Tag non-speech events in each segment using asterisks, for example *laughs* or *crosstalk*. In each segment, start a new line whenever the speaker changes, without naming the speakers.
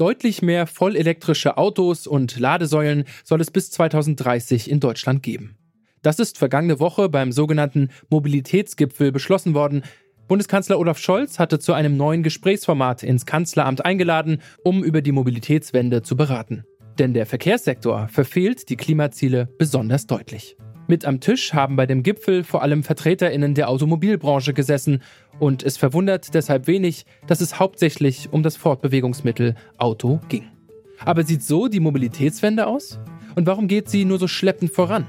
Deutlich mehr vollelektrische Autos und Ladesäulen soll es bis 2030 in Deutschland geben. Das ist vergangene Woche beim sogenannten Mobilitätsgipfel beschlossen worden. Bundeskanzler Olaf Scholz hatte zu einem neuen Gesprächsformat ins Kanzleramt eingeladen, um über die Mobilitätswende zu beraten. Denn der Verkehrssektor verfehlt die Klimaziele besonders deutlich. Mit am Tisch haben bei dem Gipfel vor allem Vertreterinnen der Automobilbranche gesessen und es verwundert deshalb wenig, dass es hauptsächlich um das Fortbewegungsmittel Auto ging. Aber sieht so die Mobilitätswende aus? Und warum geht sie nur so schleppend voran?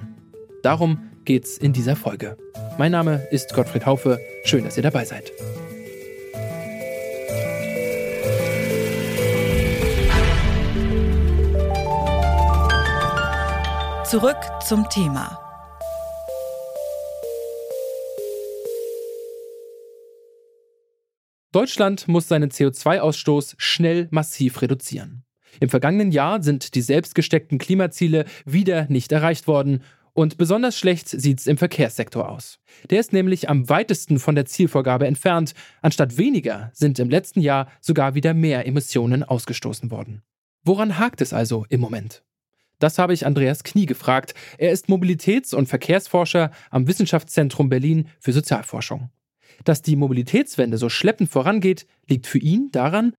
Darum geht's in dieser Folge. Mein Name ist Gottfried Haufe. Schön, dass ihr dabei seid.
Zurück zum Thema.
Deutschland muss seinen CO2-Ausstoß schnell massiv reduzieren. Im vergangenen Jahr sind die selbstgesteckten Klimaziele wieder nicht erreicht worden und besonders schlecht sieht's im Verkehrssektor aus. Der ist nämlich am weitesten von der Zielvorgabe entfernt. Anstatt weniger sind im letzten Jahr sogar wieder mehr Emissionen ausgestoßen worden. Woran hakt es also im Moment? Das habe ich Andreas Knie gefragt. Er ist Mobilitäts- und Verkehrsforscher am Wissenschaftszentrum Berlin für Sozialforschung. Dass die Mobilitätswende so schleppend vorangeht, liegt für ihn daran,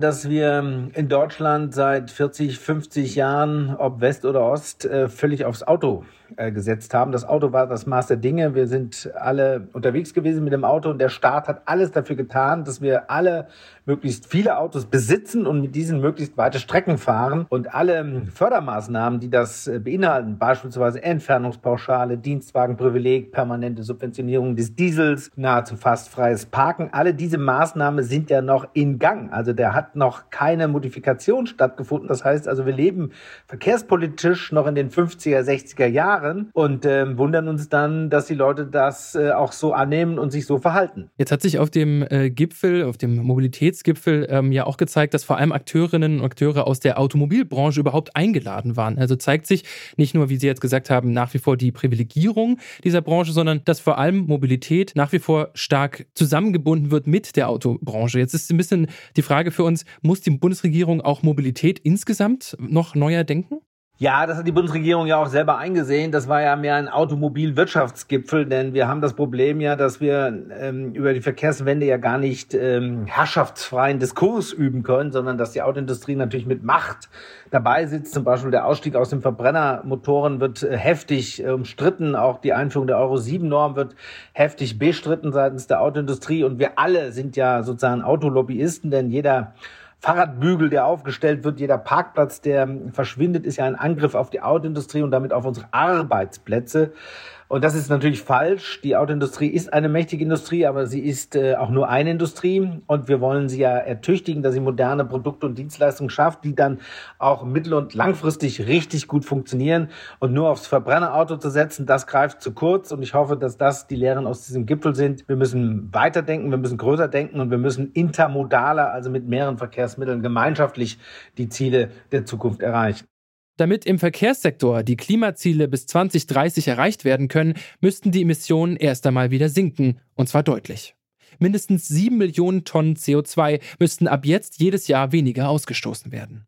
dass wir in Deutschland seit 40, 50 Jahren, ob West oder Ost, äh, völlig aufs Auto äh, gesetzt haben. Das Auto war das Maß der Dinge. Wir sind alle unterwegs gewesen mit dem Auto und der Staat hat alles dafür getan, dass wir alle möglichst viele Autos besitzen und mit diesen möglichst weite Strecken fahren. Und alle Fördermaßnahmen, die das äh, beinhalten, beispielsweise Entfernungspauschale, Dienstwagenprivileg, permanente Subventionierung des Diesels, nahezu fast freies Parken, alle diese Maßnahmen sind ja noch in Gang. Also der hat noch keine Modifikation stattgefunden. Das heißt also, wir leben verkehrspolitisch noch in den 50er, 60er Jahren und äh, wundern uns dann, dass die Leute das äh, auch so annehmen und sich so verhalten.
Jetzt hat sich auf dem äh, Gipfel, auf dem Mobilitätsgipfel ähm, ja auch gezeigt, dass vor allem Akteurinnen und Akteure aus der Automobilbranche überhaupt eingeladen waren. Also zeigt sich nicht nur, wie Sie jetzt gesagt haben, nach wie vor die Privilegierung dieser Branche, sondern dass vor allem Mobilität nach wie vor stark zusammengebunden wird mit der Autobranche. Jetzt ist ein bisschen die Frage für uns, muss die Bundesregierung auch Mobilität insgesamt noch neuer denken?
Ja, das hat die Bundesregierung ja auch selber eingesehen. Das war ja mehr ein Automobilwirtschaftsgipfel, denn wir haben das Problem ja, dass wir ähm, über die Verkehrswende ja gar nicht ähm, herrschaftsfreien Diskurs üben können, sondern dass die Autoindustrie natürlich mit Macht dabei sitzt. Zum Beispiel der Ausstieg aus den Verbrennermotoren wird äh, heftig äh, umstritten. Auch die Einführung der Euro-7-Norm wird heftig bestritten seitens der Autoindustrie. Und wir alle sind ja sozusagen Autolobbyisten, denn jeder Fahrradbügel, der aufgestellt wird, jeder Parkplatz, der verschwindet, ist ja ein Angriff auf die Autoindustrie und damit auf unsere Arbeitsplätze. Und das ist natürlich falsch. Die Autoindustrie ist eine mächtige Industrie, aber sie ist äh, auch nur eine Industrie. Und wir wollen sie ja ertüchtigen, dass sie moderne Produkte und Dienstleistungen schafft, die dann auch mittel- und langfristig richtig gut funktionieren. Und nur aufs Verbrennerauto zu setzen, das greift zu kurz. Und ich hoffe, dass das die Lehren aus diesem Gipfel sind. Wir müssen weiterdenken, wir müssen größer denken und wir müssen intermodaler, also mit mehreren Verkehrsmitteln gemeinschaftlich die Ziele der Zukunft erreichen.
Damit im Verkehrssektor die Klimaziele bis 2030 erreicht werden können, müssten die Emissionen erst einmal wieder sinken, und zwar deutlich. Mindestens 7 Millionen Tonnen CO2 müssten ab jetzt jedes Jahr weniger ausgestoßen werden.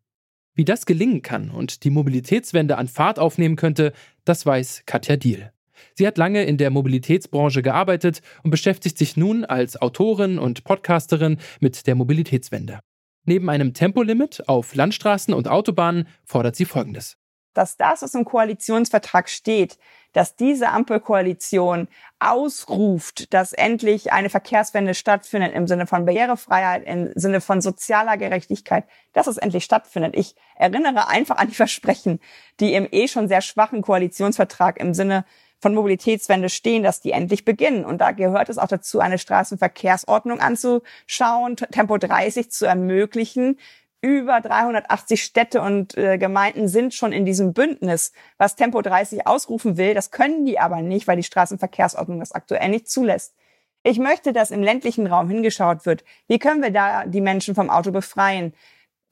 Wie das gelingen kann und die Mobilitätswende an Fahrt aufnehmen könnte, das weiß Katja Diel. Sie hat lange in der Mobilitätsbranche gearbeitet und beschäftigt sich nun als Autorin und Podcasterin mit der Mobilitätswende. Neben einem Tempolimit auf Landstraßen und Autobahnen fordert sie Folgendes.
Dass das, was im Koalitionsvertrag steht, dass diese Ampelkoalition ausruft, dass endlich eine Verkehrswende stattfindet im Sinne von Barrierefreiheit, im Sinne von sozialer Gerechtigkeit, dass es endlich stattfindet. Ich erinnere einfach an die Versprechen, die im eh schon sehr schwachen Koalitionsvertrag im Sinne von Mobilitätswende stehen, dass die endlich beginnen. Und da gehört es auch dazu, eine Straßenverkehrsordnung anzuschauen, Tempo 30 zu ermöglichen. Über 380 Städte und äh, Gemeinden sind schon in diesem Bündnis, was Tempo 30 ausrufen will. Das können die aber nicht, weil die Straßenverkehrsordnung das aktuell nicht zulässt. Ich möchte, dass im ländlichen Raum hingeschaut wird. Wie können wir da die Menschen vom Auto befreien?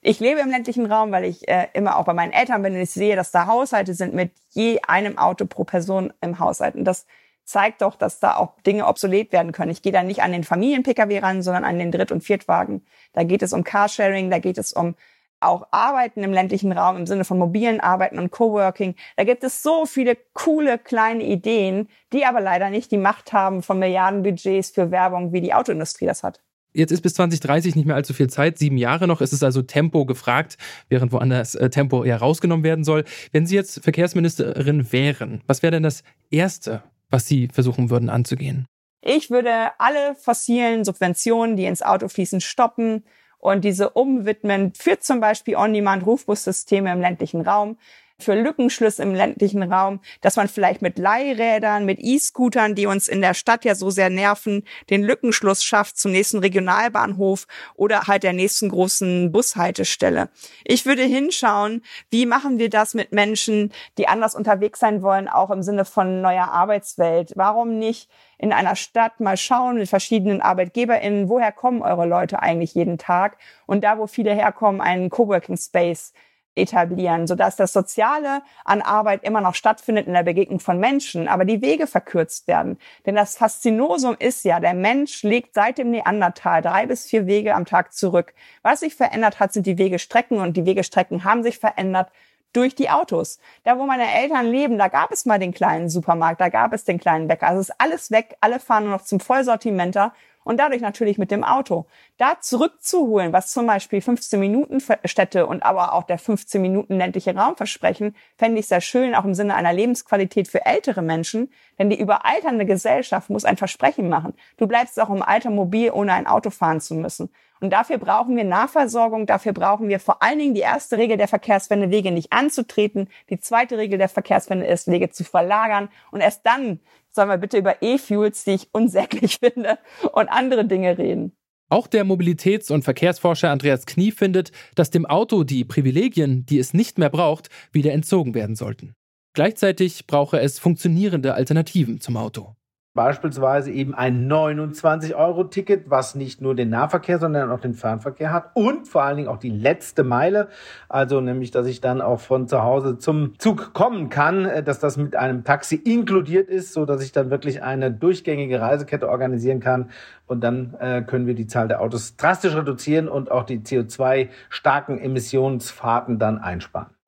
Ich lebe im ländlichen Raum, weil ich äh, immer auch bei meinen Eltern bin und ich sehe, dass da Haushalte sind mit je einem Auto pro Person im Haushalt. Und das zeigt doch, dass da auch Dinge obsolet werden können. Ich gehe da nicht an den Familien-Pkw ran, sondern an den Dritt- und Viertwagen. Da geht es um Carsharing, da geht es um auch Arbeiten im ländlichen Raum im Sinne von mobilen Arbeiten und Coworking. Da gibt es so viele coole kleine Ideen, die aber leider nicht die Macht haben von Milliardenbudgets für Werbung, wie die Autoindustrie das hat.
Jetzt ist bis 2030 nicht mehr allzu viel Zeit, sieben Jahre noch. Es ist also Tempo gefragt, während woanders äh, Tempo eher rausgenommen werden soll. Wenn Sie jetzt Verkehrsministerin wären, was wäre denn das Erste, was Sie versuchen würden anzugehen?
Ich würde alle fossilen Subventionen, die ins Auto fließen, stoppen und diese umwidmen für zum Beispiel On-Demand-Rufbussysteme im ländlichen Raum für Lückenschluss im ländlichen Raum, dass man vielleicht mit Leihrädern, mit E-Scootern, die uns in der Stadt ja so sehr nerven, den Lückenschluss schafft zum nächsten Regionalbahnhof oder halt der nächsten großen Bushaltestelle. Ich würde hinschauen, wie machen wir das mit Menschen, die anders unterwegs sein wollen, auch im Sinne von neuer Arbeitswelt. Warum nicht in einer Stadt mal schauen mit verschiedenen ArbeitgeberInnen, woher kommen eure Leute eigentlich jeden Tag? Und da, wo viele herkommen, einen Coworking Space etablieren, sodass das Soziale an Arbeit immer noch stattfindet in der Begegnung von Menschen, aber die Wege verkürzt werden. Denn das Faszinosum ist ja, der Mensch legt seit dem Neandertal drei bis vier Wege am Tag zurück. Was sich verändert hat, sind die Wegestrecken und die Wegestrecken haben sich verändert durch die Autos. Da, wo meine Eltern leben, da gab es mal den kleinen Supermarkt, da gab es den kleinen Bäcker. Also ist alles weg, alle fahren nur noch zum Vollsortimenter und dadurch natürlich mit dem Auto. Da zurückzuholen, was zum Beispiel 15 Minuten Städte und aber auch der 15 Minuten ländliche Raum versprechen, fände ich sehr schön, auch im Sinne einer Lebensqualität für ältere Menschen. Denn die überalternde Gesellschaft muss ein Versprechen machen. Du bleibst auch im Alter mobil, ohne ein Auto fahren zu müssen. Und dafür brauchen wir Nahversorgung, dafür brauchen wir vor allen Dingen die erste Regel der Verkehrswende, Wege nicht anzutreten. Die zweite Regel der Verkehrswende ist, Wege zu verlagern. Und erst dann sollen wir bitte über E-Fuels, die ich unsäglich *laughs* finde, und andere Dinge reden.
Auch der Mobilitäts- und Verkehrsforscher Andreas Knie findet, dass dem Auto die Privilegien, die es nicht mehr braucht, wieder entzogen werden sollten. Gleichzeitig brauche es funktionierende Alternativen zum Auto.
Beispielsweise eben ein 29-Euro-Ticket, was nicht nur den Nahverkehr, sondern auch den Fernverkehr hat und vor allen Dingen auch die letzte Meile, also nämlich, dass ich dann auch von zu Hause zum Zug kommen kann, äh, dass das mit einem Taxi inkludiert ist, so dass ich dann wirklich eine durchgängige Reisekette organisieren kann und dann äh, können wir die Zahl der Autos drastisch reduzieren und auch die CO2-starken Emissionsfahrten dann einsparen.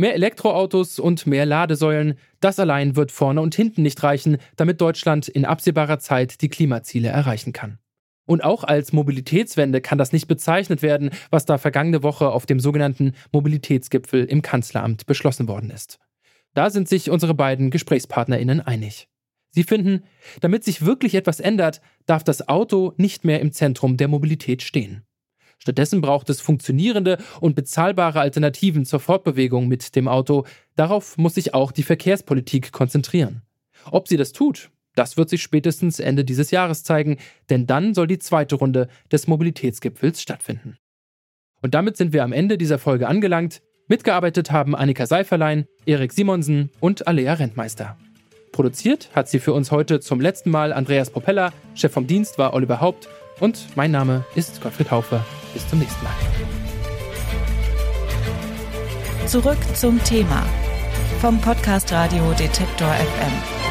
Mehr Elektroautos und mehr Ladesäulen, das allein wird vorne und hinten nicht reichen, damit Deutschland in absehbarer Zeit die Klimaziele erreichen kann. Und auch als Mobilitätswende kann das nicht bezeichnet werden, was da vergangene Woche auf dem sogenannten Mobilitätsgipfel im Kanzleramt beschlossen worden ist. Da sind sich unsere beiden Gesprächspartnerinnen einig. Sie finden, damit sich wirklich etwas ändert, darf das Auto nicht mehr im Zentrum der Mobilität stehen. Stattdessen braucht es funktionierende und bezahlbare Alternativen zur Fortbewegung mit dem Auto. Darauf muss sich auch die Verkehrspolitik konzentrieren. Ob sie das tut, das wird sich spätestens Ende dieses Jahres zeigen, denn dann soll die zweite Runde des Mobilitätsgipfels stattfinden. Und damit sind wir am Ende dieser Folge angelangt. Mitgearbeitet haben Annika Seiferlein, Erik Simonsen und Alea Rentmeister. Produziert hat sie für uns heute zum letzten Mal Andreas Propeller, Chef vom Dienst war Oliver Haupt und mein Name ist Gottfried Haufer. Bis zum nächsten Mal.
Zurück zum Thema vom Podcast Radio Detektor FM.